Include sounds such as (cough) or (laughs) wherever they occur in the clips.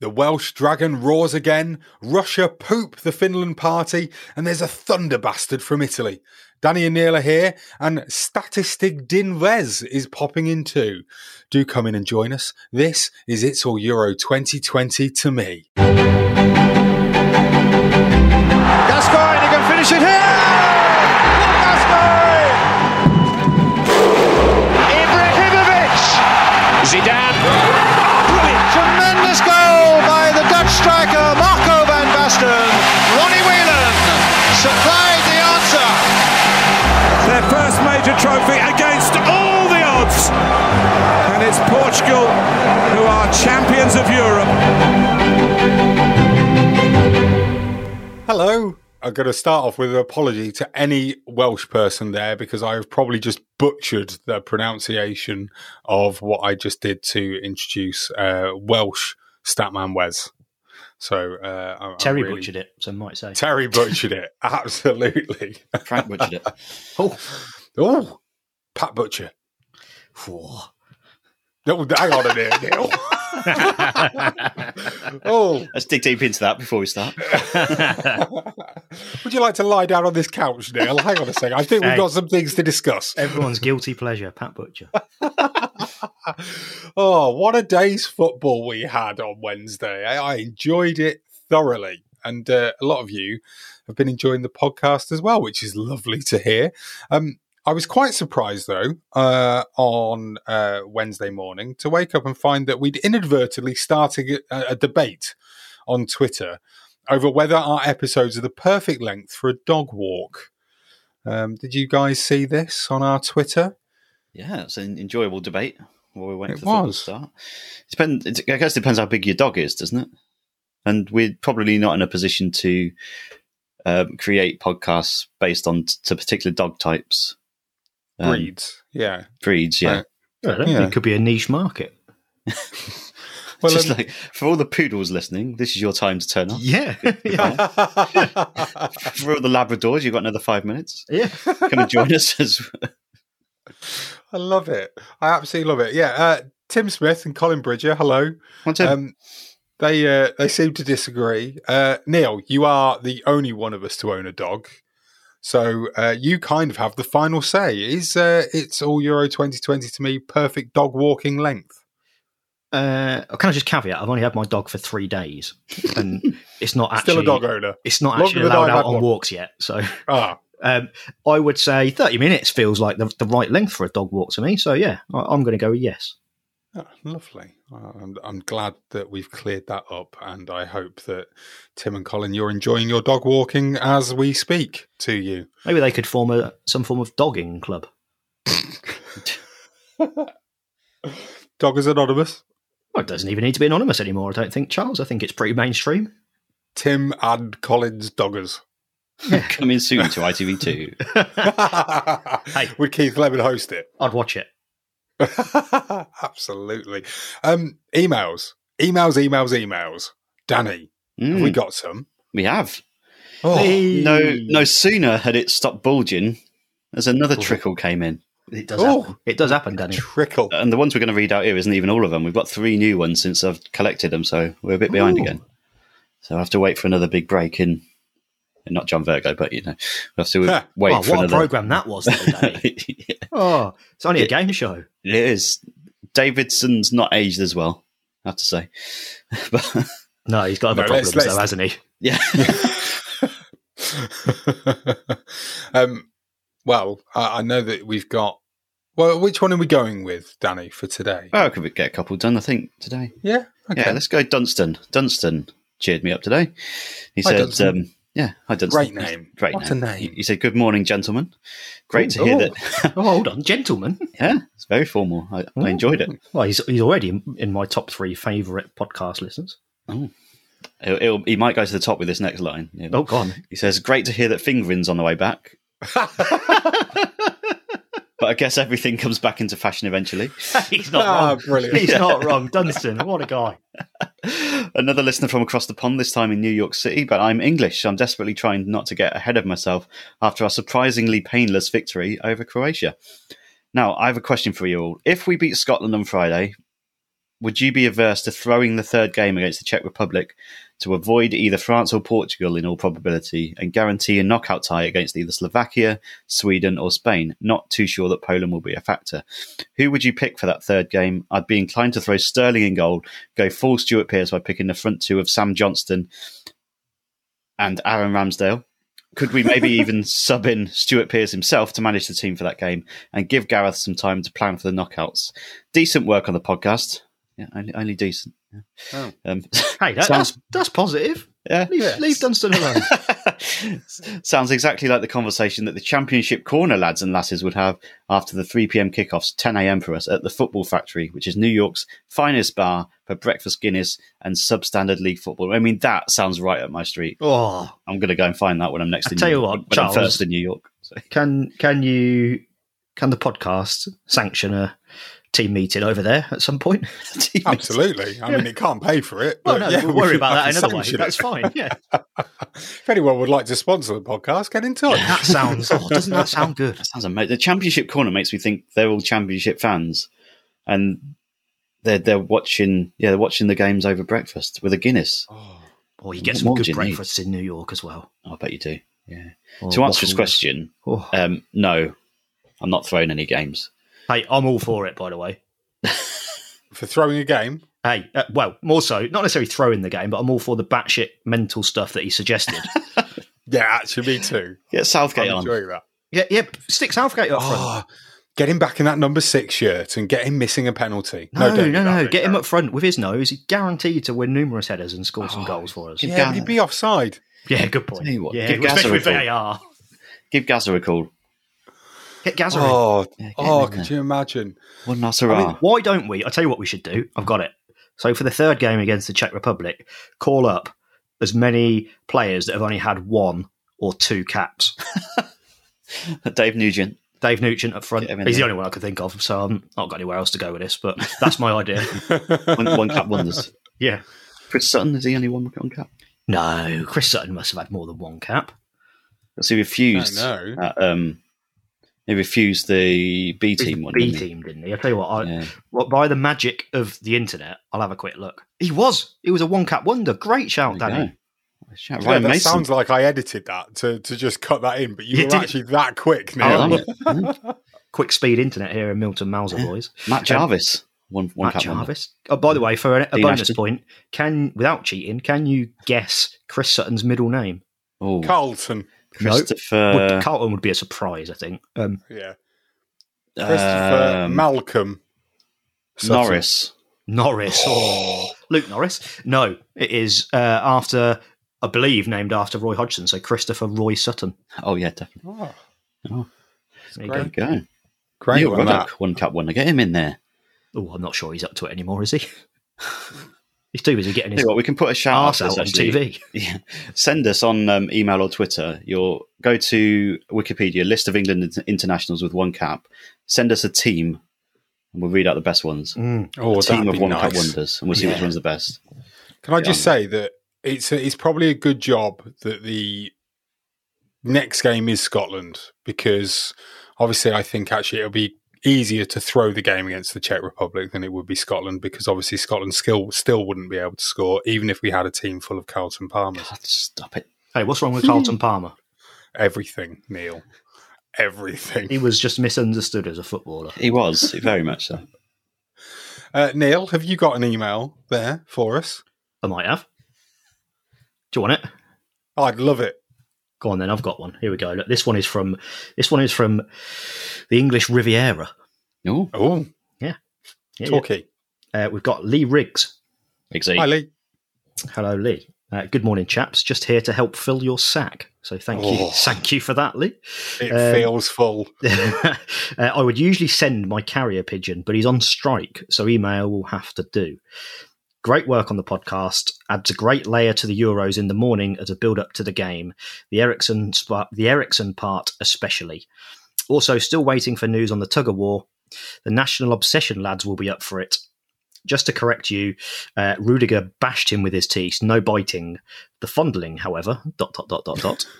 The Welsh dragon roars again, Russia poop the Finland party, and there's a thunder bastard from Italy. Danny and Neil are here, and Statistic Dinvez is popping in too. Do come in and join us. This is It's All Euro 2020 to me. Gascoigne, he can finish it here! Hello. I'm going to start off with an apology to any Welsh person there because I've probably just butchered the pronunciation of what I just did to introduce uh, Welsh Statman Wes. So uh, I'm- I'm Terry really- butchered it, some might say. Terry butchered it. (laughs) Absolutely. Frank butchered it. (laughs) Oh, Oh, Pat Butcher. Whoa. No, hang on a minute, (laughs) Neil. oh, Let's dig deep into that before we start. (laughs) would you like to lie down on this couch, Neil? Hang on a second. I think we've Hey. got some things to discuss. everyone's guilty pleasure, Pat Butcher. (laughs) oh, what a day's football we had on Wednesday. I, I enjoyed it thoroughly. And uh, a lot of you have been enjoying the podcast as well, which is lovely to hear. Um, I was quite surprised, though, uh, on uh, Wednesday morning to wake up and find that we'd inadvertently started a, a debate on Twitter over whether our episodes are the perfect length for a dog walk. Um, did you guys see this on our Twitter? Yeah, it's an enjoyable debate. Where we went It to was. start. Depend, it, I guess it depends how big your dog is, doesn't it? And we're probably not in a position to um, create podcasts based on t- to particular dog types, um, Breeds, yeah. breeds. Yeah, Right. I know, Yeah. It could be a niche market. (laughs) Well, just um, like for all the poodles listening, this is your time to turn up. Yeah. (laughs) yeah. (laughs) For all the Labradors, you've got another five minutes. yeah. Come and join us as I love it. I absolutely love it. Yeah. Uh, Tim Smith and Colin Bridger, hello. What's? Um, they uh, they seem to disagree. Uh, Neil, you are the only one of us to own a dog, so uh, you kind of have the final say. Is uh, it's all Euro 2020 to me perfect dog walking length? Uh, can I just caveat? I've only had my dog for three days, and (laughs) it's not actually Still a dog owner. It's not Longer actually allowed out on one. walks yet. So Ah, (laughs) um, I would say thirty minutes feels like the, the right length for a dog walk to me. So yeah, I, I'm going to go with yes. Ah, lovely. I'm, I'm glad that we've cleared that up, and I hope that Tim and Colin, you're enjoying your dog walking as we speak to you. Maybe they could form a some form of dogging club. (laughs) Doggers Anonymous. Well, it doesn't even need to be anonymous anymore. I don't think, Charles. I think it's pretty mainstream. Tim and Colin's Doggers. (laughs) coming soon to ITV2. (laughs) hey, would Keith Lemon host it? I'd watch it. (laughs) Absolutely. Um, emails, emails, emails, emails. Danny, have we Mm, got some? we have. Oh, Hey. No, no sooner had it stopped bulging, as another trickle came in. It does Oh. happen. It does happen, Danny. trickle. And the ones we're going to read out here isn't even all of them. We've got three new ones since I've collected them, so we're a bit behind Ooh. again. So I have to wait for another big break in. Not John Virgo, but you know, we'll have to Huh. wait oh, for what a another. program that was, though, (laughs) Yeah, oh, it's only a game show. it is. Davidson's not aged as well, I have to say. (laughs) but No, he's got other No, let's- let's- though, hasn't he? yeah, (laughs) um, well, I, I know that we've got. Well, which one are we going with, Danny, for today? Oh, could we get a couple done? I think today. yeah, okay. Yeah, let's go Dunstan. Dunstan cheered me up today. He Hi, said, Dunstan. um, "Yeah, hi Dunstan. Great name. Great What a name. name. He, he said, "Good morning, gentlemen. Great to hear oh. that." (laughs) Oh, hold on, gentlemen. yeah, it's very formal. I, I oh. enjoyed it. Well, he's he's already in, my top three favourite podcast listeners. Oh. It'll, it'll, he might go to the top with this next line. you know. Oh, go on. He says, "Great to hear that fingering's on the way back." (laughs) but I guess everything comes back into fashion eventually. (laughs) he's not Ah, wrong. brilliant. He's not (laughs) wrong. Dunstan, what a guy. Another listener from across the pond, this time in New York City, but I'm English. I'm desperately trying not to get ahead of myself after our surprisingly painless victory over Croatia. Now, I have a question for you all. If we beat Scotland on Friday, would you be averse to throwing the third game against the Czech Republic to avoid either France or Portugal in all probability and guarantee a knockout tie against either Slovakia, Sweden, or Spain? Not too sure that Poland will be a factor. Who would you pick for that third game? I'd be inclined to throw Sterling in goal, go full Stuart Pearce by picking the front two of Sam Johnstone and Aaron Ramsdale. Could we maybe even (laughs) sub in Stuart Pearce himself to manage the team for that game and give Gareth some time to plan for the knockouts? Decent work on the podcast. Yeah, only, only decent. Yeah. Oh. Um, Hey, that, Sounds- that's that's positive. yeah. Leave, leave Dunstan alone. (laughs) Sounds exactly like the conversation that the Championship Corner lads and lasses would have after the 3 p.m. kickoffs, 10 a.m. for us at the Football Factory, which is New York's finest bar for breakfast Guinness and substandard league football. I mean, that sounds right up my street. oh, I'm going to go and find that when I'm next I in tell New you York. what, when I'm Charles- first in New York. So, can can you can the podcast sanction a team meeting over there at some point? (laughs) Absolutely. I mean, it can't pay for it. Well, no, yeah, we'll worry can- about that another way. sanction That's fine. Yeah, (laughs) If anyone would like to sponsor the podcast, get in touch. that sounds. (laughs) Oh, doesn't that sound good? That sounds amazing. The Championship Corner makes me think they're all Championship fans, and they're they're watching yeah they're watching the games over breakfast with a Guinness. Oh. Or you get some more good do breakfasts in New York as well. I bet you do. Yeah. Or to answer his question, Oh. um, no, I'm not throwing any games. Hey, I'm all for it. By the way. (laughs) For throwing a game, Hey, uh, well, more so, not necessarily throwing the game, but I'm all for the batshit mental stuff that he suggested. (laughs) yeah, actually, me too. Get Southgate I'm on. enjoying that. yeah, yeah, stick Southgate up front. Oh, get him back in that number six shirt and get him missing a penalty. No, no, don't no, Get him up front with his nose. He's guaranteed to win numerous headers and score some goals for us. Yeah, he'd be offside. Yeah, good point. Tell you what, yeah, give especially with VAR. Give Gazza a call. Get Gazza. Oh, Yeah, oh, him in could there. you imagine? One Nasserah. Why don't we? I'll tell you what we should do. I've got it. So for the third game against the Czech Republic, call up as many players that have only had one or two caps. (laughs) Dave Nugent. Dave Nugent up front. Get him in He's the only one I could think of, so I'm not got anywhere else to go with this. But that's my idea. (laughs) One, one cap wonders. yeah. Chris Sutton, is he only one, with one cap? No, Chris Sutton must have had more than one cap. Because he refused. No, no. uh, um, he refused the B team one. B didn't he? team, didn't he? I tell you what, I, Yeah. well, by the magic of the internet, I'll have a quick look. He was. He was a one cap wonder. Great shout, Danny. go. Yeah, that Mason. sounds like I edited that to, to just cut that in, but you You were did- actually that quick I now. love it. (laughs) Quick speed internet here in Milton Mauser boys. Matt um, Jarvis. One, one Matt cap wonder. Jarvis. Oh, by the way, for a, a bonus Ashton. point, can without cheating, can you guess Chris Sutton's middle name? Oh, Carlton. Christopher Would, Carlton would be a surprise, I think. Um, Yeah. Christopher um, Malcolm Sutton. Norris. Norris or (laughs) Luke Norris? No, it is uh, after, I believe, named after Roy Hodgson. So Christopher Roy Sutton. Oh yeah, definitely. Oh, Oh, There you there you go. go. great Neil one, Ruddock, one cap wonder. Get him in there. Oh, I'm not sure he's up to it anymore, is he? (laughs) he's too busy getting his you what, we can put a shout out arse out on. TV. (laughs) Yeah. Send us on um, email or Twitter. Your go to Wikipedia list of England internationals with one cap. Send us a team, and we'll read out the best ones. Mm. Oh, a team of be one cap wonders, and we'll see which one's the best. Can I just Yeah. say that it's it's probably a good job that the next game is Scotland because obviously I think actually it'll be easier to throw the game against the Czech Republic than it would be Scotland because obviously Scotland still still wouldn't be able to score even if we had a team full of Carlton Palmer. God, stop it. Hey, what's wrong with Carlton (laughs) Palmer? Everything, Neil. Everything. He was just misunderstood as a footballer. He was very much so. (laughs) Uh, Neil, have you got an email there for us? I might have. Do you want it? I'd love it. Go on then. I've got one. Here we go. Look, this one is from this one is from the English Riviera. Oh, Oh, Yeah, yeah. talkie. Uh, we've got Lee Riggs. exactly. Hi, Lee. Hello, Lee. Uh, good morning, chaps. Just here to help fill your sack. So thank you, Oh. thank you for that, Lee. It Um, feels full. (laughs) uh, I would usually send my carrier pigeon, but he's on strike, so email will have to do. Great work on the podcast. Adds a great layer to the Euros in the morning as a build up to the game. The Eriksen the Eriksen part especially. Also, still waiting for news on the tug of war. The National Obsession lads will be up for it. Just to correct you, uh, Rudiger bashed him with his teeth. No biting. The fondling, however. Dot dot dot dot dot. (laughs)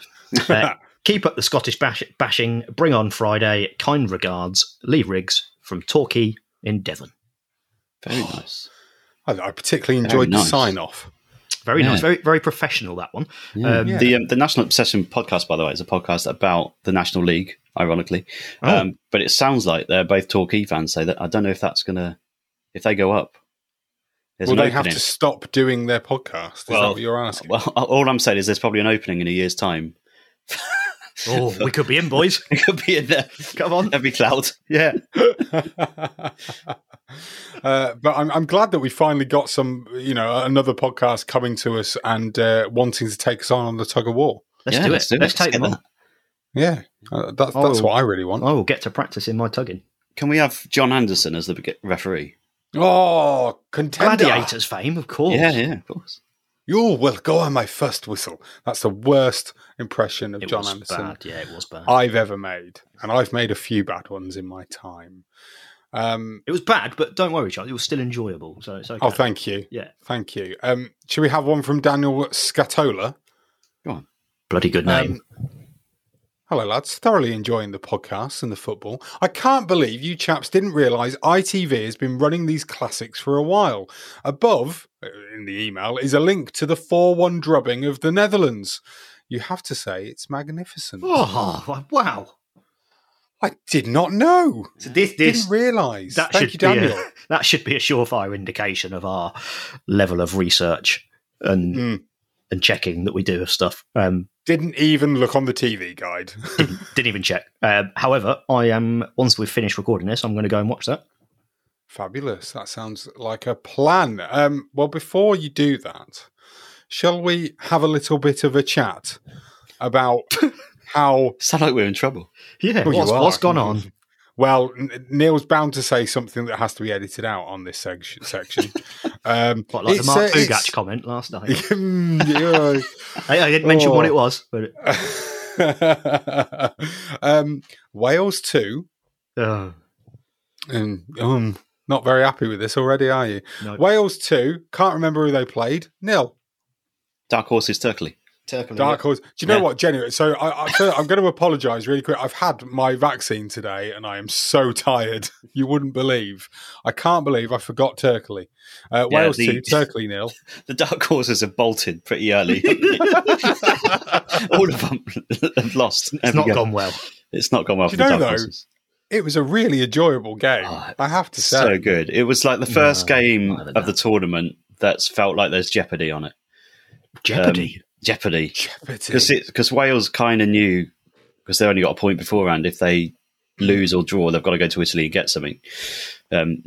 Uh, keep up the Scottish bash- bashing. Bring on Friday. Kind regards, Lee Riggs from Torquay in Devon. Very nice. I, I particularly enjoyed nice. the sign off. Very Yeah. nice, very very professional that one. Um, Yeah. The um, the National Obsession podcast, by the way, is a podcast about the National League. Ironically, Oh. um, but it sounds like they're both Torquay fans. So that I don't know if that's gonna if they go up. There's Will an they have to stop doing their podcast? Is that Well, what you're asking? Well, (laughs) all I'm saying is there's probably an opening in a year's time. Oh, (laughs) we could be in, boys. (laughs) we could be in there. Come on, every cloud. Yeah, (laughs) uh, but I'm, I'm glad that we finally got some, you know, another podcast coming to us and uh, wanting to take us on on the tug of war. Let's Yeah, do let's it. do. Let's Let's take them on. that. Yeah, uh, that's that's Oh. what I really want. I will get to practice in my tugging. Can we have John Anderson as the referee? Oh, contender! Gladiators fame, of course. Yeah, yeah, of course. You will go on my first whistle. That's the worst impression of It John was Anderson bad. Yeah, it was bad. I've ever made, and I've made a few bad ones in my time. Um, it was bad, but don't worry, Charlie. It was still enjoyable. So it's okay. oh, thank you, Yeah, thank you. Um, should we have one from Daniel Scatola? Go on. bloody good name. Um, hello, lads. Thoroughly enjoying the podcast and the football. I can't believe you chaps didn't realise ITV has been running these classics for a while. Above, uh, in the email, is a link to the 4 1 drubbing of the Netherlands. You have to say it's magnificent. oh, wow. I did not know. So this, this, Didn't realise. that Thank should you, Daniel. a, (laughs) that should be a surefire indication of our level of research and Mm. and checking that we do of stuff. Um, Didn't even look on the TV guide. (laughs) didn't, didn't even check. Um, however, I am once we've finished recording this, I'm going to go and watch that. Fabulous. That sounds like a plan. Um, well, before you do that, shall we have a little bit of a chat about (laughs) how Sound like we're in trouble. Yeah, Well, what's, what's gone on? (laughs) Well, Neil's bound to say something that has to be edited out on this section. section. (laughs) Um, What, like the it's, Mark uh, comment last night? (laughs) Mm, I, I didn't mention what Oh. it was, but yeah. um, Wales two. uh, Um, um, not very happy with this already, are you? no. Wales two. Can't remember who they played. Nil. Dark horses, Turkley. Dark horse. Do you know Yeah. what, Jenny? So I, I, I'm going to apologise really quick. I've had my vaccine today, and I am so (laughs) tired. You wouldn't believe. I can't believe I forgot Turkley. Uh, Yeah, Wales the- two, Turkley nil. (laughs) The dark horses have bolted pretty early. (laughs) All of them have lost. It's not gone well. It's not gone well Do for you the know, dark though, horses. It was a really enjoyable game. Oh, I have to say. So good. It was like the first No, game I don't of the tournament that's felt like there's jeopardy on it. Jeopardy. Jeopardy. Jeopardy. Because Wales kind of knew, because they only got a point beforehand, if they lose or draw, they've got to go to Italy and get something. Um,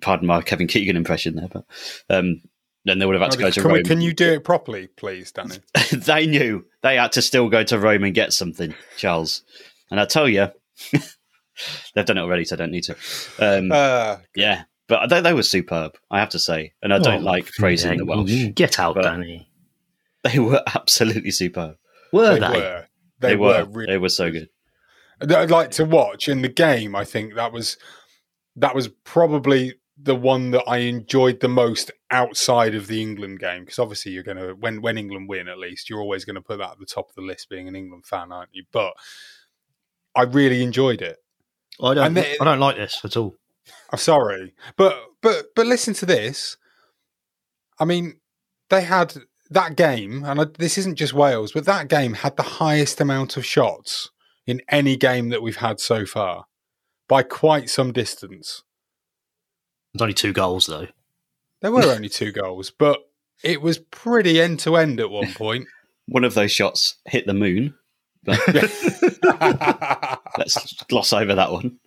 pardon my Kevin Keegan impression there, but um, then they would have had to go to can, we- Rome. can you do it properly, please, Danny? (laughs) they knew they had to still go to Rome and get something, Charles. And I tell you, (laughs) they've done it already, so I don't need to. Um, Uh, yeah, but they, they were superb, I have to say. And I don't Oh, like praising yeah, the Welsh. Get out, but- Danny. They were (laughs) absolutely superb. Were they, they? were. They, They, were. were. really They were so good. I'd like to watch in the game. I think that was that was probably the one that I enjoyed the most outside of the England game because obviously you're going to when when England win at least you're always going to put that at the top of the list being an England fan, aren't you? But I really enjoyed it. I don't. And they- I don't like this at all. I'm sorry, but but but listen to this. I mean, they had that game, and I, this isn't just Wales, but that game had the highest amount of shots in any game that we've had so far by quite some distance. There's only two goals though. There were only two goals, but it was pretty end to end at one point. (laughs) One of those shots hit the moon. (laughs) (laughs) Let's gloss over that one.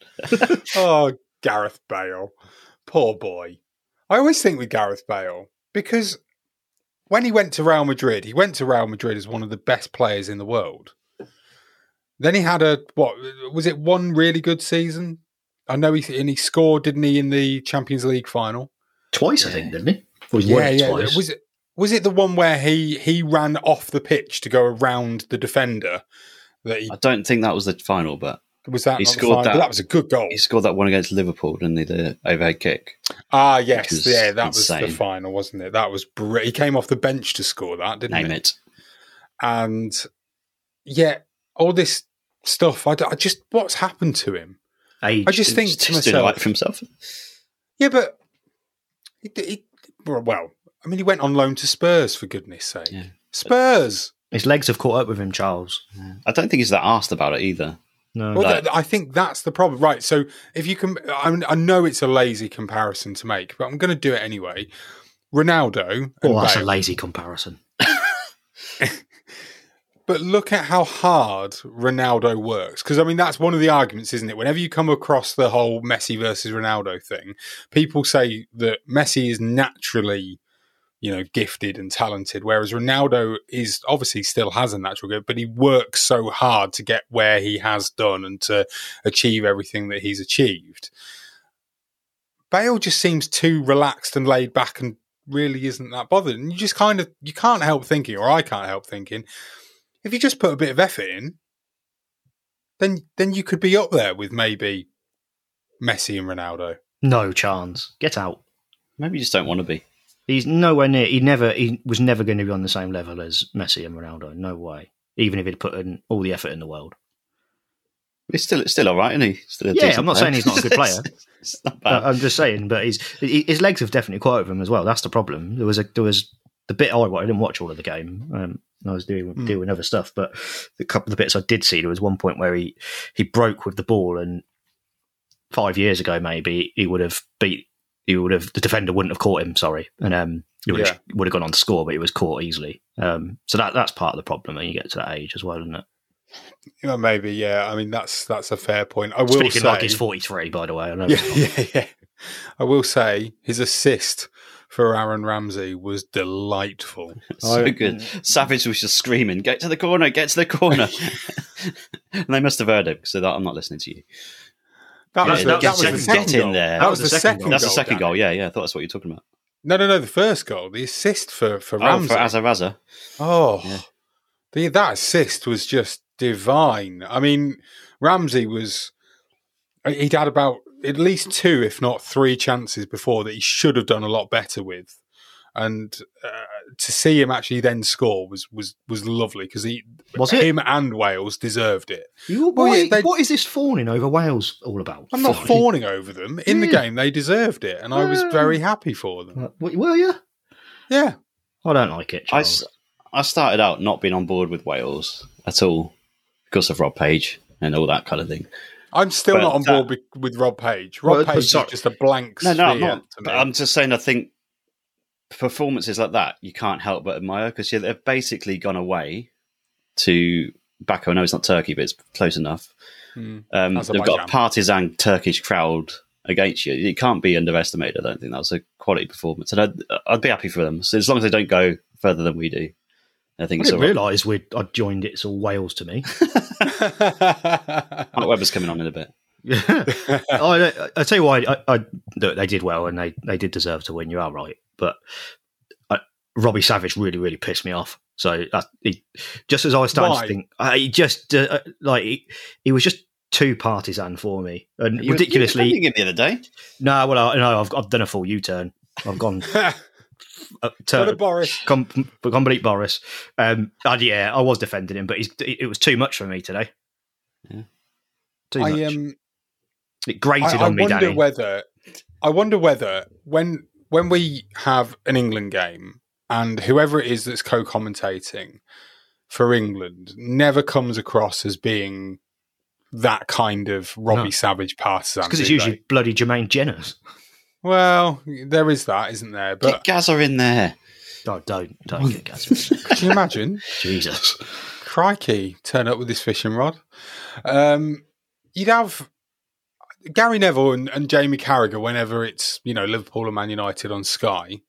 oh, Gareth Bale. Poor boy. I always think with Gareth Bale because when he went to Real Madrid, he went to Real Madrid as one of the best players in the world. Then he had a what was it one really good season? I know he and he scored, didn't he, in the Champions League final? Twice, I think, didn't he? Yeah, yeah. twice. Was it was it the one where he he ran off the pitch to go around the defender? That he I don't think that was the final, but was that He scored final? that- That was a good goal. he scored that one against Liverpool, didn't he? The overhead kick. Ah, yes, yeah, that was the final, wasn't it? That was br- he came off the bench to score that, didn't Name he? it. And yeah, all this stuff. I just what's happened to him? Age. I just think Just to doing it myself, right for himself. yeah, but he, he, well, I mean, he went on loan to Spurs for goodness sake. Yeah. Spurs. His legs have caught up with him, Charles. I don't think he's that asked about it either. No, Well, Like- that, I think that's the problem, right? So if you can, I, I know it's a lazy comparison to make, but I'm going to do it anyway. Ronaldo, and oh, that's a lazy comparison. (laughs) But look at how hard Ronaldo works. Because, I mean, that's one of the arguments, isn't it? Whenever you come across the whole Messi versus Ronaldo thing, people say that Messi is naturally, you know, gifted and talented, whereas Ronaldo is obviously still has a natural gift, but he works so hard to get where he has done and to achieve everything that he's achieved. Bale just seems too relaxed and laid back and really isn't that bothered. And you just kind of, you can't help thinking, or I can't help thinking, if you just put a bit of effort in, then then you could be up there with maybe Messi and Ronaldo. No chance. Get out. Maybe you just don't want to be. He's nowhere near. He never. He was never going to be on the same level as Messi and Ronaldo. No way. Even if he'd put in all the effort in the world. He's still still all right, isn't he? Still a Yeah, I'm not saying he's not a good player. (laughs) it's not bad. I'm just saying, but he's his legs have definitely caught up with him as well. That's the problem. There was a there was the bit I I didn't watch all of the game. Um, I was doing Hmm. doing other stuff, but the couple of the bits I did see, there was one point where he he broke with the ball, and five years ago maybe he would have beat. He would have the defender wouldn't have caught him. Sorry, and um, he would have, would have gone on to score, but he was caught easily. Um, so that that's part of the problem when you get to that age as well, isn't it? Yeah, maybe, yeah. I mean, that's that's a fair point. I will Speaking say, like he's 43, by the way. I know. yeah, yeah, yeah. I will say his assist for Aaron Ramsey was delightful. (laughs) so I- good. Savage was just screaming, "Get to the corner! Get to the corner!" (laughs) (laughs) and they must have heard him so that I'm not listening to you. That Yeah, was the, that that was was the the second goal. there. That was the second. Goal. That's the second goal. Yeah, yeah. I thought that's what you're talking about. No, no, no. The first goal, the assist for for Oh, Ramsey. for Azaraza. Oh, Yeah. the, that assist was just divine. I mean, Ramsey was, he'd had about at least two, if not three chances before that he should have done a lot better with. And uh, to see him actually then score was was was lovely because he, Was it? him and Wales deserved it. You- Well, yeah, they- what is this fawning over Wales all about? I'm not Fawning. fawning over them in the game; they deserved it, and I was very happy for them. Uh, w- Will you? Yeah, I don't like it. I, Charles. s- I started out not being on board with Wales at all because of Rob Page and all that kind of thing. I'm still But not on that- board be- with Rob Page. Rob Well, Page sorry- is just a blank No, no, I'm not. to me. I'm just saying, I think performances like that you can't help but admire because yeah, they've basically gone away to Baku. I know it's not Turkey, but it's close enough. Hmm. Um, they've got Azerbaijan. a partisan Turkish crowd against you. It can't be underestimated. I don't think that was a quality performance, and I'd, I'd be happy for them. So as long as they don't go further than we do, I think I it's didn't realise we I'd joined It's All Wales to me. (laughs) (laughs) Mark Webber's coming on in a bit. I, (laughs) I, I tell you why, I, I, look, they did well and they, they did deserve to win. You are right, but I, Robbie Savage really really pissed me off. So that, he, just as I was starting Why? to think, I he just uh, like he, he was just too partisan for me and You- ridiculously. You did the other day. no, well, I, no, I've, I've done a full U turn. I've gone uh, (laughs) Got a turn, Boris. com- complete Boris. Um, and yeah, I was defending him, but he's, it was too much for me today. Yeah. Too much. I um, it grated I, I on me, wonder Danny. whether I wonder whether when when we have an England game and whoever it is that's co-commentating for England never comes across as being that kind of Robbie No. Savage partisan. because it's do usually they? bloody Jermaine Jenas. well, there is that, isn't there? Get But Gazza in there. Oh, don't don't get Gaz. (laughs) could you imagine? Jesus. Crikey, turn up with his fishing rod. Um, you'd have Gary Neville and, and Jamie Carragher whenever it's you know Liverpool and Man United on Sky,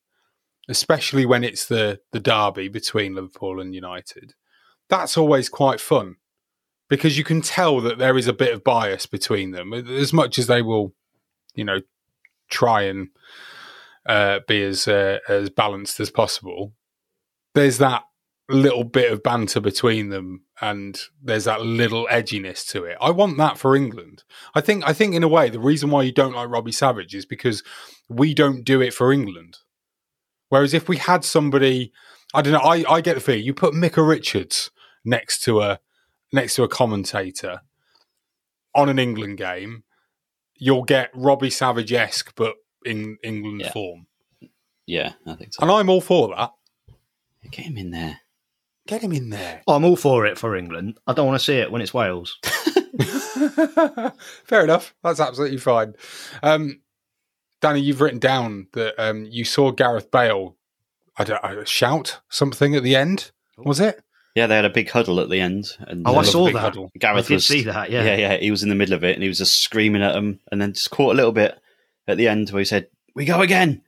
especially when it's the the derby between Liverpool and United. That's always quite fun because you can tell that there is a bit of bias between them, as much as they will, you know, try and uh, be as uh, as balanced as possible. There's that little bit of banter between them and there's that little edginess to it. I want that for England. I think I think in a way the reason why you don't like Robbie Savage is because we don't do it for England. Whereas if we had somebody I don't know, I, I get the feeling you put Micah Richards next to a next to a commentator on an England game, you'll get Robbie Savage esque but in England Yeah. form. Yeah, I think so. And I'm all for that. Get him in there. Get him in there. I'm all for it for England. I don't want to see it when it's Wales. (laughs) (laughs) Fair enough. That's absolutely fine. Um, Danny, you've written down that um, you saw Gareth Bale I don't, I shout something at the end. Was it? Yeah, they had a big huddle at the end. And Oh, uh, I saw big that. huddle. Gareth I did was, see that, yeah. yeah, yeah. He was in the middle of it, and he was just screaming at them, and then just caught a little bit at the end where he said, "We go again."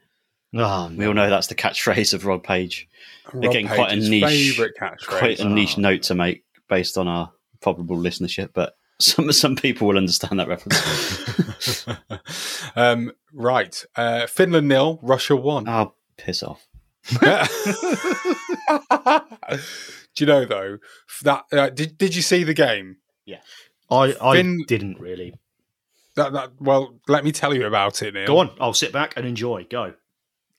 Oh, We all know that's the catchphrase of Rob Page. Rob Again, quite a niche- favourite catchphrase. Quite a niche Oh. note to make based on our probable listenership, but (laughs) some some people will understand that reference. (laughs) um, right. Uh, Finland nil, Russia one. oh, piss off! (laughs) Do you know though that uh, did did you see the game? Yeah, I, I Finn- didn't really. That, that well, let me tell you about it. Neil. Go on, I'll sit back and enjoy. Go.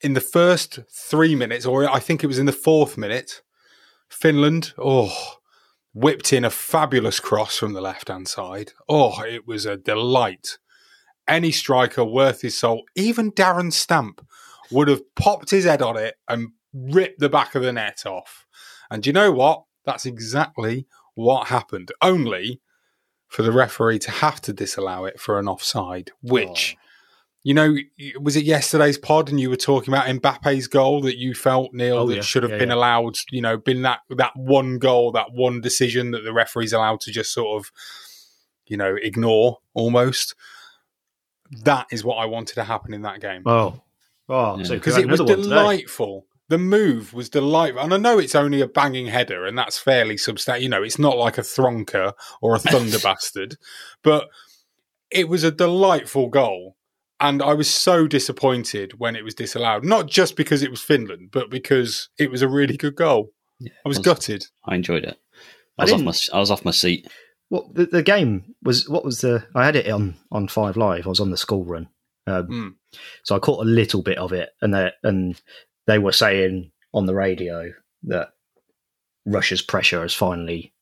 In the first three minutes, or I think it was in the fourth minute, Finland, oh, whipped in a fabulous cross from the left hand side. Oh, it was a delight. Any striker worth his salt, even Darren Stamp, would have popped his head on it and ripped the back of the net off. And you know what? That's exactly what happened. Only for the referee to have to disallow it for an offside, which oh. You know, was it yesterday's pod and you were talking about Mbappe's goal that you felt Neil Oh, that yeah. should have Yeah, been yeah. allowed, you know, been that that one goal, that one decision that the referee's allowed to just sort of, you know, ignore almost. That is what I wanted to happen in that game Oh, oh, Yeah. so because it was another one today. delightful. The move was delightful, and I know it's only a banging header, and that's fairly substantial. You know, it's not like a Thronker or a (laughs) Thunder Bastard, but it was a delightful goal. And I was so disappointed when it was disallowed, not just because it was Finland, but because it was a really good goal. I was was- gutted. I enjoyed it. I I was off didn't- my I was off my seat. What the, the game was? What was the? I had it on on Five Live. I was on the school run, um, Mm. so I caught a little bit of it, and they and they were saying on the radio that Russia's pressure has finally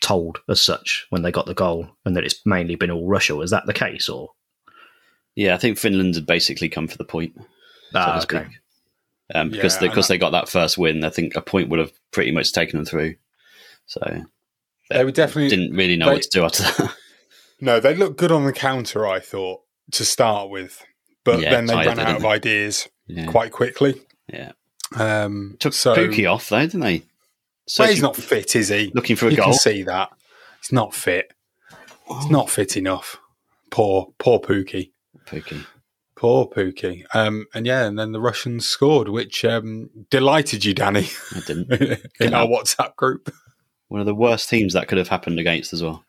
told as such when they got the goal, and that it's mainly been all Russia. Was that the case, or Yeah, I think Finland had basically come for the point, so Ah, speak. okay. Um, because Yeah, they, because that- they got that first win, I think a point would have pretty much taken them through. So They were definitely didn't really know they- what to do after that. (laughs) no. They looked good on the counter. I thought to start with, but Yeah, then they ran out of they? ideas yeah. quite quickly. yeah. Um, Took so Pukki off though, didn't they? So well, he's not fit, is he? looking for a you goal. can see that he's not fit. He's not fit enough. Poor, poor Pukki. Pukki. Poor Pukki. Um, and yeah, and then the Russians scored, which um, delighted you, Danny, I didn't. (laughs) in our WhatsApp group. One of the worst teams that could have happened against as well.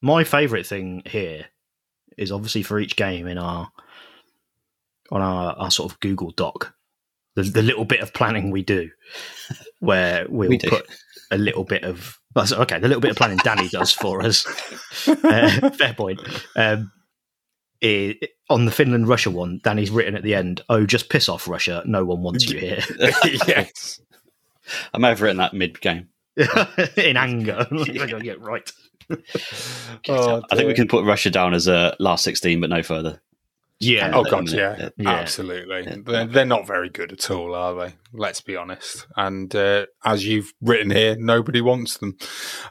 My favourite thing here is obviously for each game in our on our, our sort of Google Doc, the, the little bit of planning we do, (laughs) where we'll We do. put a little bit of okay, the little bit of planning Danny does for us. (laughs) Uh, fair point. Um, i- on the Finland Russia one, Danny's written at the end, "Oh, just piss off Russia. No one wants you here." (laughs) yes. I may have written that mid game. (laughs) in anger. (laughs) Oh, yeah, right. Oh, I think we can put Russia down as a last sixteen, but no further. Yeah. Oh god, yeah, yeah, yeah. absolutely. They're, they're not very good at all, are they? Let's be honest. And uh, as you've written here, nobody wants them.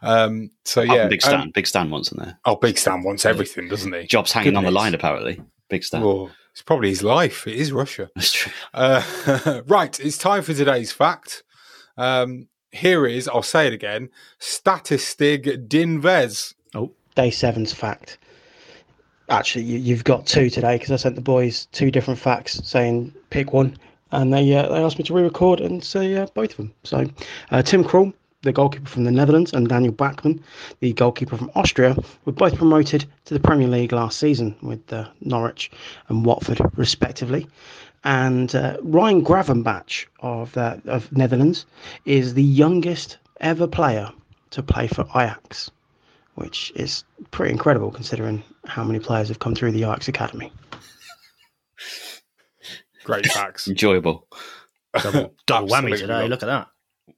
Um, so yeah, from Big Stan. um, Big Stan wants in there. oh, Big Stan wants everything, doesn't he? Job's hanging on the line apparently. Big Stan. Well, it's probably his life. It is Russia. (laughs) That's true. Uh, (laughs) right, it's time for today's fact. Um, here is, I'll say it again, Statistig Dinvez. Oh, day seven's fact. Actually, you, you've got two today because I sent the boys two different facts saying pick one, and they uh, they asked me to re-record and say uh, both of them. So, uh, Tim Krul, the goalkeeper from the Netherlands, and Daniel Bachmann, the goalkeeper from Austria, were both promoted to the Premier League last season with uh, Norwich and Watford, respectively. And uh, Ryan Gravenberch of of Netherlands is the youngest ever player to play for Ajax which is pretty incredible considering how many players have come through the Ajax academy. Great facts. (laughs) Enjoyable. Double, double whammy today. Look at that.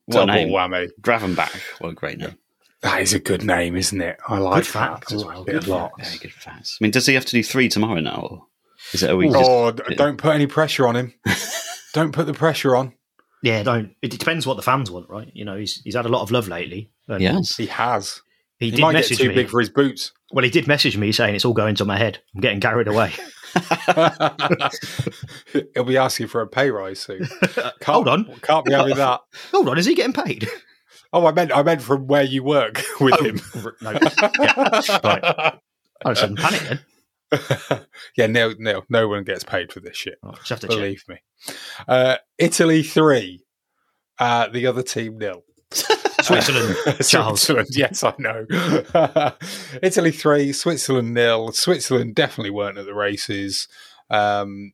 What Double name. whammy. Gravenberch. What a great name. That is a good name, isn't it? I like Good that. as well. it a Good lot. Very good facts. I mean, does he have to do three tomorrow now? Or? Is it? a week? Oh, d- don't put any pressure on him. (laughs) don't put the pressure on. Yeah, don't. It depends what the fans want, right? You know, he's he's had a lot of love lately. yes. He has. He, He, did might get too me. big for his boots. well, he did message me saying it's all going to my head. I'm getting carried away. (laughs) (laughs) He'll be asking for a pay rise soon. (laughs) Can't, Hold on. can't be having that. Hold on, is he getting paid? Oh, I meant I meant from where you work with Oh, him. no. Yeah, right. I sudden panic then. yeah, no, no, no one gets paid for this shit. Have to check. Believe me. Uh, Italy three, uh, the other team nil. (laughs) (laughs) Switzerland, Charles. Switzerland, (laughs) yes, I know. Italy three, Switzerland nil. Switzerland definitely weren't at the races. Um,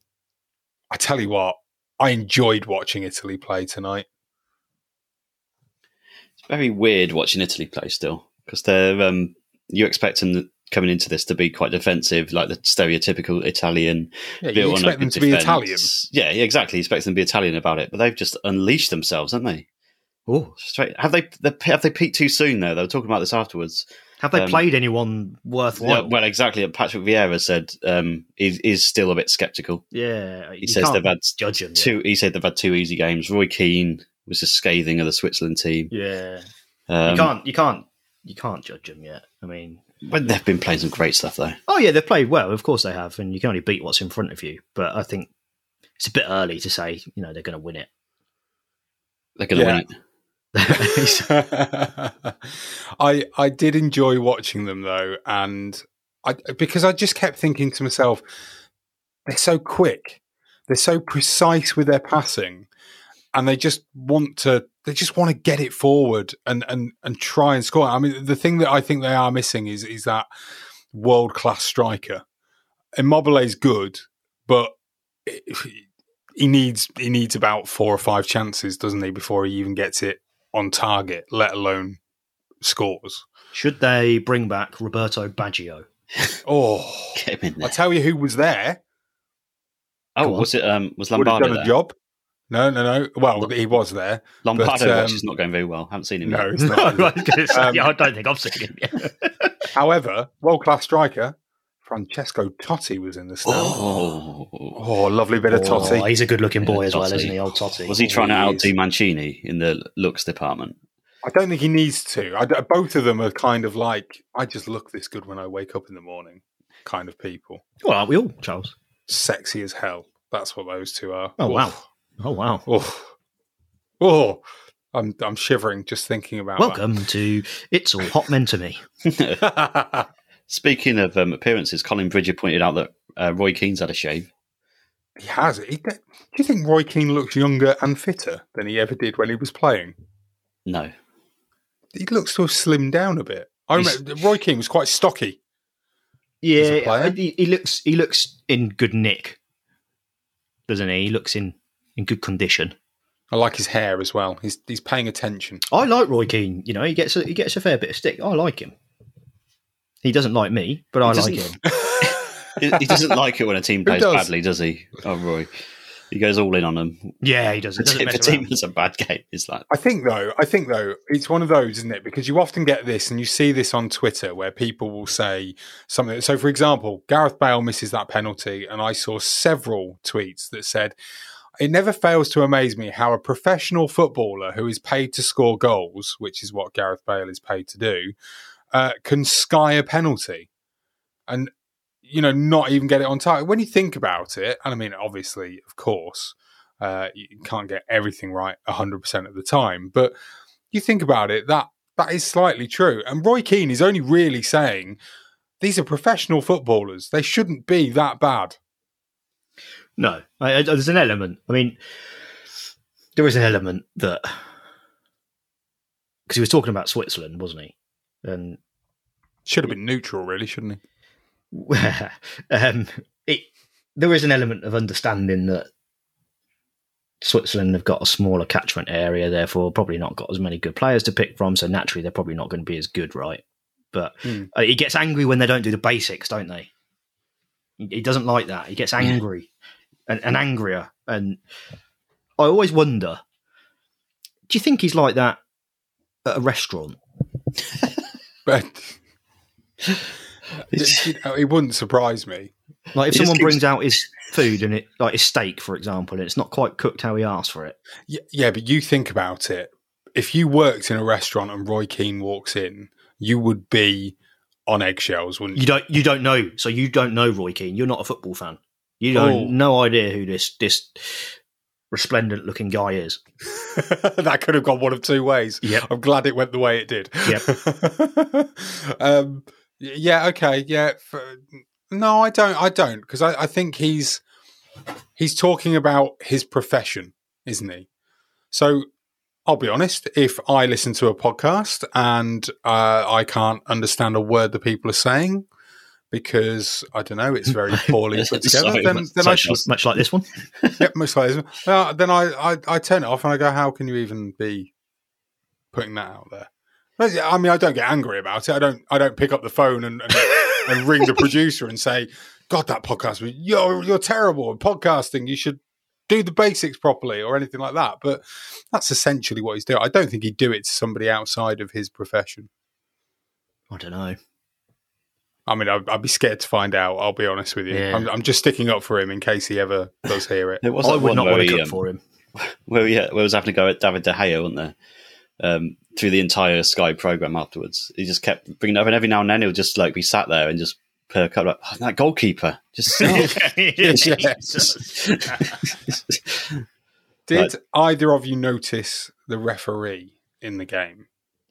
I tell you what, I enjoyed watching Italy play tonight. It's very weird watching Italy play still because they're um, you expect them coming into this to be quite defensive, like the stereotypical Italian. Yeah, you built on expect them good to be. Italian. Yeah, yeah, exactly. You expect them to be Italian about it, but they've just unleashed themselves, haven't they? Oh, Straight. Have they? they have they peaked too soon? Though they were talking about this afterwards. have they Um, played anyone Yeah, worthwhile? well, exactly. Patrick Vieira said um, he is still a bit sceptical. yeah, He you says can't they've had judge him. two. He said they've had two easy games. Roy Keane was just scathing of the Switzerland team. Yeah, Um, you can't, you can't, you can't judge them yet. I mean, But they've been playing some great stuff though. oh yeah, they've played well. Of course they have, and you can only beat what's in front of you. But I think it's a bit early to say, you know, they're going to win it. They're going to Yeah. win it. (laughs) I I did enjoy watching them though, and I because I just kept thinking to myself, they're so quick, they're so precise with their passing, and they just want to they just want to get it forward and and and try and score. I mean, the thing that I think they are missing is is that world class striker. Immobile is good, but he needs he needs about four or five chances, doesn't he, before he even gets it on target, let alone scores. Should they bring back Roberto Baggio? (laughs) Oh, Get him in I there. tell you who was there. Oh, Go on. was it? Um, was Would have Lombardo done a there? job. No, no, no. Well, he was there. Lombardo But, um, watch is not going very well. Haven't seen him. No, yet. it's No, not. (laughs) I, was gonna say, Um, yeah, I don't think I've seen him yet. (laughs) However, world class striker Francesco Totti was in the stand. Oh, Oh. lovely bit of Oh, Totti. he's a good-looking boy Yeah, as well, Totti. isn't he, old Totti? Was he oh, trying to he outdo. Mancini in the looks department? I don't think he needs to. I d both of them are kind of like I just look this good when I wake up in the morning, kind of people. Well, aren't we all, Charles? Sexy as hell. That's what those two are. Oh Oof. wow! Oh wow! Oh, oh, I'm I'm shivering just thinking about. Welcome to It's All Hot Men to Me. (laughs) (laughs) that. Speaking of um, appearances, Colin Bridger pointed out that uh, Roy Keane's had a shave. he has. He, do you think Roy Keane looks younger and fitter than he ever did when he was playing? No, He looks to have slimmed down a bit. I He's- remember Roy Keane was quite stocky. a Yeah, player? he, he looks he looks in good nick, doesn't he? He looks in in good condition. I like his hair as well. He's he's paying attention. I like Roy Keane. You know, he gets a, he gets a fair bit of stick. I like him. He doesn't like me, but I like him. (laughs) he, he doesn't like it when a team plays does? badly, does he? Oh, Roy. He goes all in on them. Yeah, he does. He (laughs) doesn't If a team has a bad game, it's like, I think though, I think though, it's one of those, isn't it? Because you often get this, and you see this on Twitter, where people will say something. So, for example, Gareth Bale misses that penalty, and I saw several tweets that said, "It never fails to amaze me how a professional footballer who is paid to score goals, which is what Gareth Bale is paid to do, uh, can sky a penalty, and you know not even get it on target." When you think about it, and I mean, obviously, of course. Uh, you can't get everything right 100% of the time. But you think about it, that that is slightly true. And Roy Keane is only really saying these are professional footballers. They shouldn't be that bad. No, I, I, there's an element. I mean, there is an element that because he was talking about Switzerland, wasn't he? And Should have been neutral, really, shouldn't he? (laughs) um, it there is an element of understanding that Switzerland have got a smaller catchment area, therefore probably not got as many good players to pick from. So naturally, they're probably not going to be as good, right? But Hmm. uh, he gets angry when they don't do the basics, don't they? He, doesn't like that. He gets angry and, and angrier. And I always wonder: Do you think he's like that at a restaurant? (laughs) But (laughs) It's- You know, it wouldn't surprise me. Like if He just someone keeps- brings out his food and it, like his steak, for example, and it's not quite cooked how he asked for it. Yeah, yeah, but you think about it. If you worked in a restaurant and Roy Keane walks in, you would be on eggshells, wouldn't You you? don't, you don't know. So you don't know Roy Keane. You're not a football fan. You don't, Oh. no idea who this this resplendent looking guy is. (laughs) that could have gone one of two ways. Yep. I'm glad it went the way it did. Yep. (laughs) um, yeah. Okay. Yeah. no, I don't. I don't because I, I think he's he's talking about his profession, isn't he? So I'll be honest. If I listen to a podcast and uh, I can't understand a word the people are saying because I don't know, it's very (laughs) poorly put together, Sorry, then, much- then I much should Much like this one. yep, most likely. Uh, then I, I, I turn it off and I go, how can you even be putting that out there? I mean, I don't get angry about it. I don't. I don't pick up the phone and, and, and ring the (laughs) producer and say, "God, that podcast was you're you're terrible at podcasting. You should do the basics properly or anything like that." But that's essentially what he's doing. I don't think he'd do it to somebody outside of his profession. I don't know. I mean, I'd, I'd be scared to find out. I'll be honest with you. Yeah. I'm, I'm just sticking up for him in case he ever does hear it. (laughs) There was I that would not where want to he, cook um, for him. (laughs) Well, yeah, where he was having to go at David De Gea, wasn't there? Um, through the entire Sky program afterwards, he just kept bringing it up, and every now and then he'll just like be sat there and just perk up like oh, that goalkeeper. Just (laughs) stop." Did Right. either of you notice the referee in the game?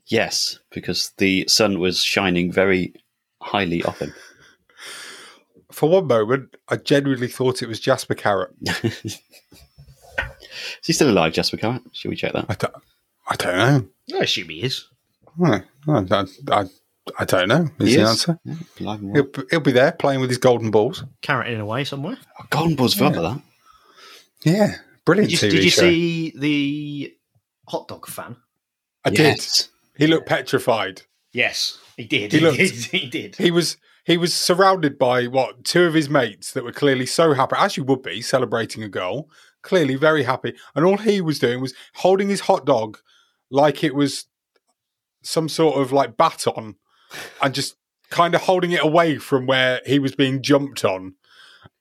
yes, because the sun was shining very highly off him. For one moment, I genuinely thought it was Jasper Carrott. (laughs) Is he still alive, Jasper Carrott? Should we check that? I don't, I don't know. I assume he is. I, I, I, I don't know. Is He the is. answer? Yeah, alive He'll, he'll be there playing with his golden balls. Carroting away somewhere. Oh, Golden Balls, forgot that. Yeah, brilliant Did you, TV did you show. see the hot dog fan? I that. did. He looked petrified. Yes, he did. He He, looked- did. (laughs) He did. He was he was surrounded by what two of his mates that were clearly so happy, as you would be, celebrating a goal. Clearly very happy, and all he was doing was holding his hot dog like it was some sort of like baton, and just kind of holding it away from where he was being jumped on,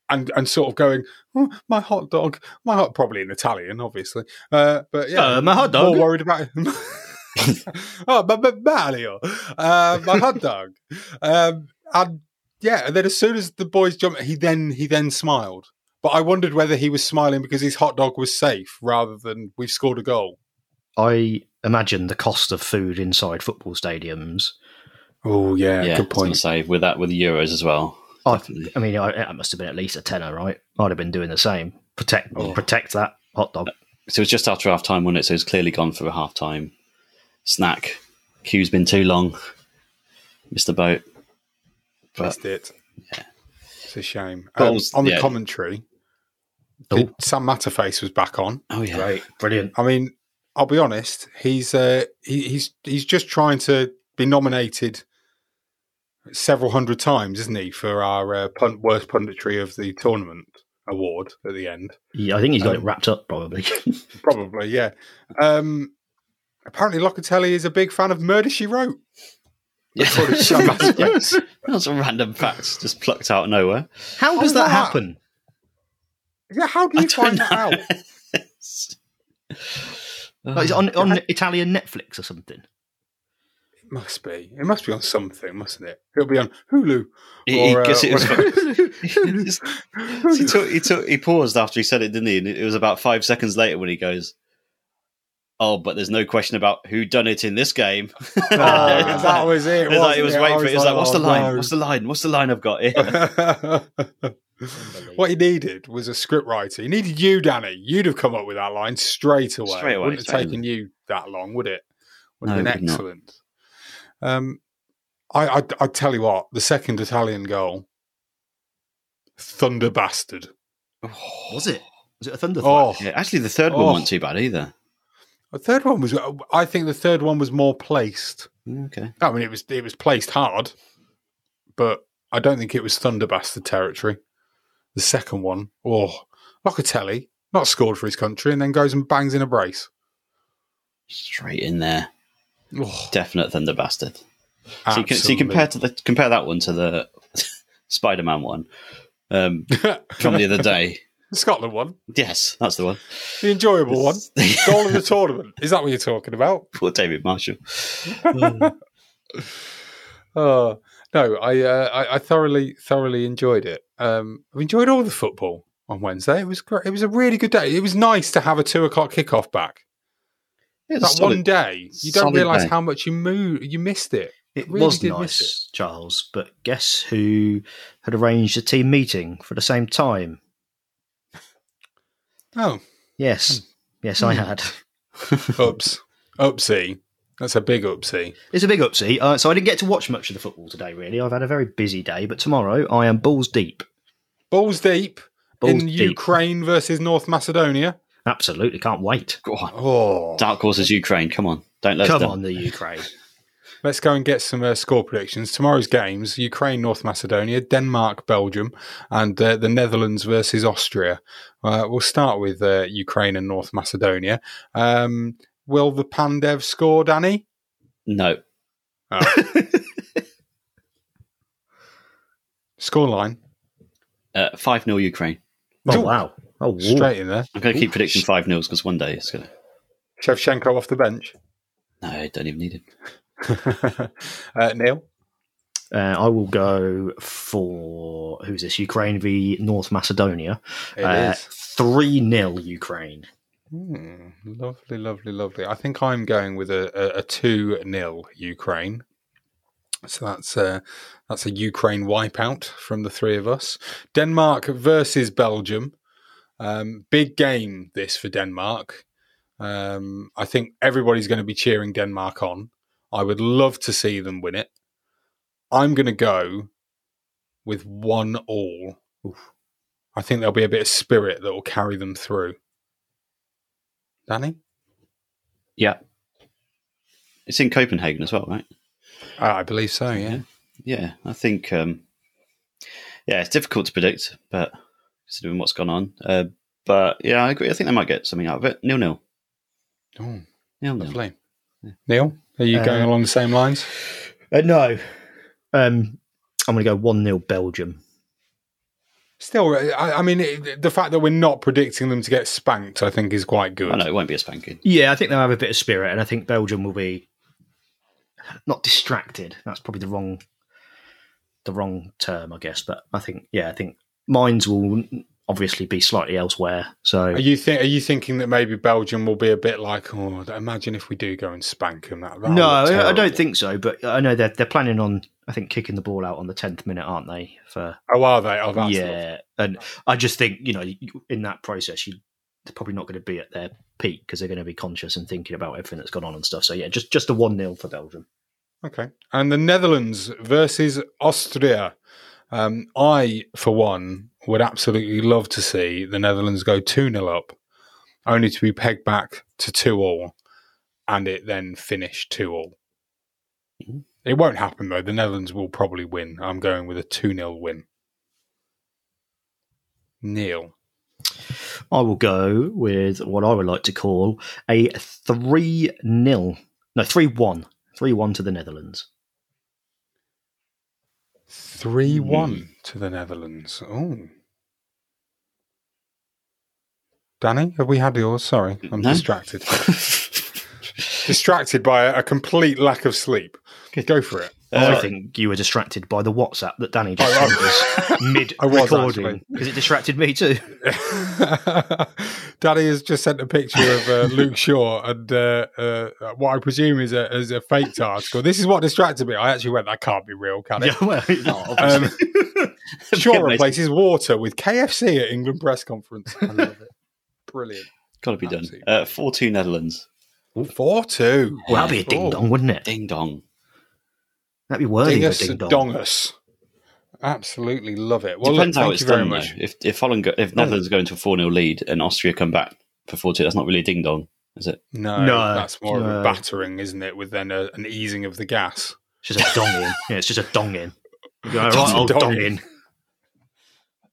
and and sort of going, oh, "My hot dog, my hot," probably in Italian, obviously, uh, but yeah, Uh, my hot dog. More worried about it. (laughs) (laughs) oh, but, but Mario, uh, my hot dog. Um, and yeah, and then as soon as the boys jumped, he then he then smiled. But I wondered whether he was smiling because his hot dog was safe rather than we've scored a goal. I imagine the cost of food inside football stadiums. Oh yeah, Yeah, good I was going point. to say with that with the Euros as well. I, I mean, I, it must have been at least a tenner, right? I'd have been doing the same. Protect, Oh. protect that hot dog. So it was just after half time, wasn't it? So it's clearly gone for a half time snack. Queue's been too long. Missed the boat. But Missed it. It's a shame. Um, also- on the yeah. commentary, Oh. the- Sam Matterface was back on. oh yeah, Great, brilliant. I mean, I'll be honest. He's uh, he, he's he's just trying to be nominated several hundred times, isn't he, for our uh, punt, worst punditry of the tournament award at the end? Yeah, I think he's got Um, it wrapped up, probably. (laughs) Probably, yeah. Um, apparently, Locatelli is a big fan of Murder She Wrote. yeah. According to Sam Matterface. That's a (laughs) random fact just plucked out of nowhere. How does Oh, that happen? yeah, how do you find that out? (laughs) Like, is it on, on Italian Netflix or something? It must be. It must be on something, mustn't it? It'll be on Hulu. He, he, uh, it was whatever. (laughs) he, took, he took he paused after he said it, didn't he? And it was about five seconds later when he goes, "Oh, but there's no question about who done it in this game." (laughs) Oh, that was it. It was like, it was wasn't waiting for it. It was like, "What's the oh, line? no." What's the line? What's the line I've got here?" (laughs) what he needed was a script writer. He needed you, Danny. You'd have come up with that line straight away. Straight away, Wouldn't have straight taken you that long, would it? Would have it been excellent. Um, I, I, I tell you what, the second Italian goal, thunder bastard. Was it? Was it a thunder Oh, Yeah, actually, the third Oh. one wasn't too bad either. The third one was. I think the third one was more placed. Okay, I mean, it was it was placed hard, but I don't think it was thunder bastard territory. The second one, oh, Locatelli not scored for his country, and then goes and bangs in a brace. straight in there, Oh, definite thunder bastard. So you, can, so you compare to the compare that one to the (laughs) Spider-Man one um, (laughs) from the other day. The Scotland one, Yes, that's the one. the enjoyable one, (laughs) goal of the tournament. Is that what you're talking about? (laughs) Poor David Marshall. (laughs) Oh no, I, uh, I I thoroughly thoroughly enjoyed it. Um, I enjoyed all the football on Wednesday. It was great. It was a really good day. It was nice to have a two o'clock kickoff back. Yeah, That one day, you don't realise how much you moved. You missed it. It Really was did miss nice, Charles, but guess who had arranged a team meeting for the same time? Oh, Yes, yes, I had. (laughs) oops, oopsie. That's a big oopsie. It's a big upsie. Uh, so I didn't get to watch much of the football today. Really, I've had a very busy day. But tomorrow I am balls deep. Balls deep Balls in deep. Ukraine versus North Macedonia. Absolutely, can't wait. Go on. Oh, Dark Horse is Ukraine. Come on. Don't let us Come down. on, the Ukraine. Let's go and get some uh, score predictions. Tomorrow's games Ukraine, North Macedonia, Denmark, Belgium, and uh, the Netherlands versus Austria. Uh, we'll start with uh, Ukraine and North Macedonia. Um, will the Pandev score, Danny? No. (laughs) Scoreline. Uh, 5 0 Ukraine. Oh Ooh. wow! Oh, whoa. Straight in there. I'm going to keep predicting 5 0 because one day it's going to. Shevchenko off the bench. No, I don't even need it. (laughs) uh, Neil? Uh, I will go for who's this? Ukraine v North Macedonia. Uh. Three 0 Ukraine. Hmm, lovely, lovely, lovely. I think I'm going with a, a, a 2 0 Ukraine. So that's a, that's a Ukraine wipeout from the three of us. Denmark versus Belgium. Um, big game this for Denmark. Um, I think everybody's going to be cheering Denmark on. I would love to see them win it. I'm going to go with one all. I think there'll be a bit of spirit that will carry them through. Danny? Yeah. It's in Copenhagen as well, right? Uh, I believe so, yeah. Yeah, I think. Um, yeah, it's difficult to predict, but considering what's gone on. Uh, but yeah, I agree. I think they might get something out of it. Nil nil. Oh, Nil nil. lovely. Neil, are you Uh, going along the same lines? Uh, no, um, I'm going to go one 0 Belgium. Still, I, I mean, it, the fact that we're not predicting them to get spanked, I think, is quite good. I know it won't be a spanking. Yeah, I think they'll have a bit of spirit, and I think Belgium will be not distracted. That's probably the wrong the wrong term, I guess. But I think, yeah, I think minds will obviously be slightly elsewhere. So Are you think? Are you thinking that maybe Belgium will be a bit like, oh, imagine if we do go and spank them? That, no, I- I don't think so. But I know they're they're planning on, I think, kicking the ball out on the tenth minute, aren't they? For Oh, are they? Oh, yeah, and I just think you know in that process you they're probably not going to be at their peak because they're going to be conscious and thinking about everything that's gone on and stuff. So yeah, just just a one 0 for Belgium. Okay. And the Netherlands versus Austria. Um, I, for one, would absolutely love to see the Netherlands go 2 0 up, only to be pegged back to 2 all, and it then finish 2 all. Mhm. It won't happen, though. The Netherlands will probably win. I'm going with a 2 0 win. Neil. I will go with what I would like to call a 3 0. No, 3 1. 3 1 to the Netherlands. 3 1 mm. to the Netherlands. Oh. Danny, have we had yours? Sorry, I'm No. distracted. (laughs) distracted by a, a complete lack of sleep. Go for it. I think you were distracted by the WhatsApp that Danny just sent us (laughs) mid recording because it distracted me too. (laughs) Daddy has just sent a picture of uh, Luke Shaw and uh, uh, what I presume is a, is a faked article. This is what distracted me. I actually went, that can't be real, can it? (laughs) Yeah, well, it's not, Um. Shaw replaces water with KFC at England press conference. I love it. Brilliant. Got to be done. Absolutely. Uh, Four two Netherlands. 4 2. well, that'd be a ding dong, wouldn't it? Ding dong. That'd be worthy of Dingus a ding dong. dongus. Absolutely love it. Well, Depends look, how it's done. Though. If if Holland go, if oh. Netherlands go into a four 0 lead and Austria come back for four two, that's not really a ding dong, is it? No, No, that's more of a battering, isn't it? With then a, an easing of the gas. It's just a dong in. Yeah, it's just a dong in. (laughs) Right, old dong dong in.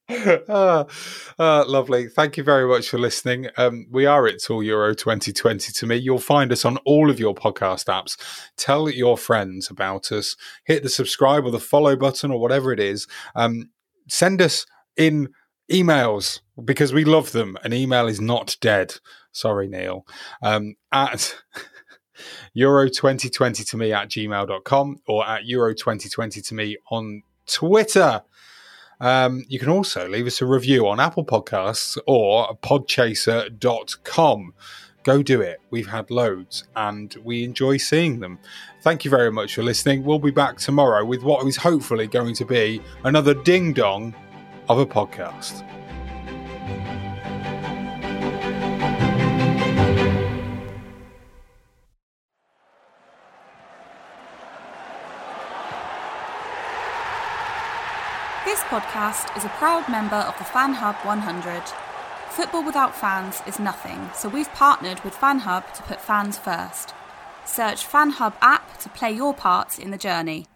Uh, (laughs) uh, lovely. Thank you very much for listening. Um, we are It's All Euro 2020 to me. You'll find us on all of your podcast apps. Tell your friends about us. Hit the subscribe or the follow button or whatever it is. Um, send us in emails because we love them. An email is not dead. Sorry, Neil. Um, at (laughs) Euro 2020 to me at gmail.com or at Euro 2020 to me on Twitter. Um, you can also leave us a review on Apple Podcasts or podchaser.com. Go do it. We've had loads and we enjoy seeing them. Thank you very much for listening. We'll be back tomorrow with what is hopefully going to be another ding dong of a podcast. Podcast is a proud member of the Fan Hub 100. Football without fans is nothing, so we've partnered with Fan Hub to put fans first. Search Fan Hub app to play your part in the journey.